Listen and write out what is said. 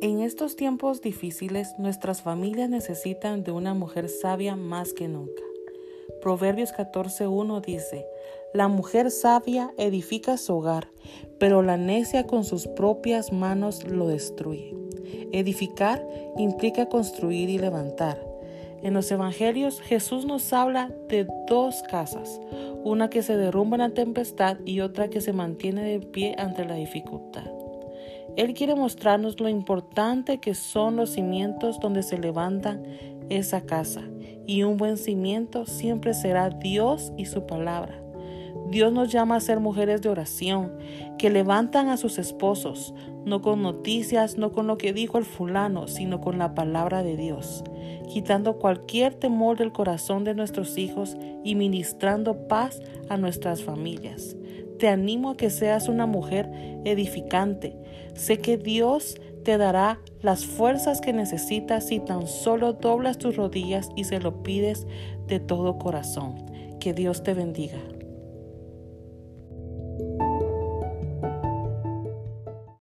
En estos tiempos difíciles, nuestras familias necesitan de una mujer sabia más que nunca. Proverbios 14.1 dice, La mujer sabia edifica su hogar, pero la necia con sus propias manos lo destruye. Edificar implica construir y levantar. En los Evangelios Jesús nos habla de dos casas, una que se derrumba en la tempestad y otra que se mantiene de pie ante la dificultad. Él quiere mostrarnos lo importante que son los cimientos donde se levanta esa casa. Y un buen cimiento siempre será Dios y su palabra. Dios nos llama a ser mujeres de oración, que levantan a sus esposos, no con noticias, no con lo que dijo el fulano, sino con la palabra de Dios, quitando cualquier temor del corazón de nuestros hijos y ministrando paz a nuestras familias. Te animo a que seas una mujer edificante. Sé que Dios te dará las fuerzas que necesitas si tan solo doblas tus rodillas y se lo pides de todo corazón. Que Dios te bendiga.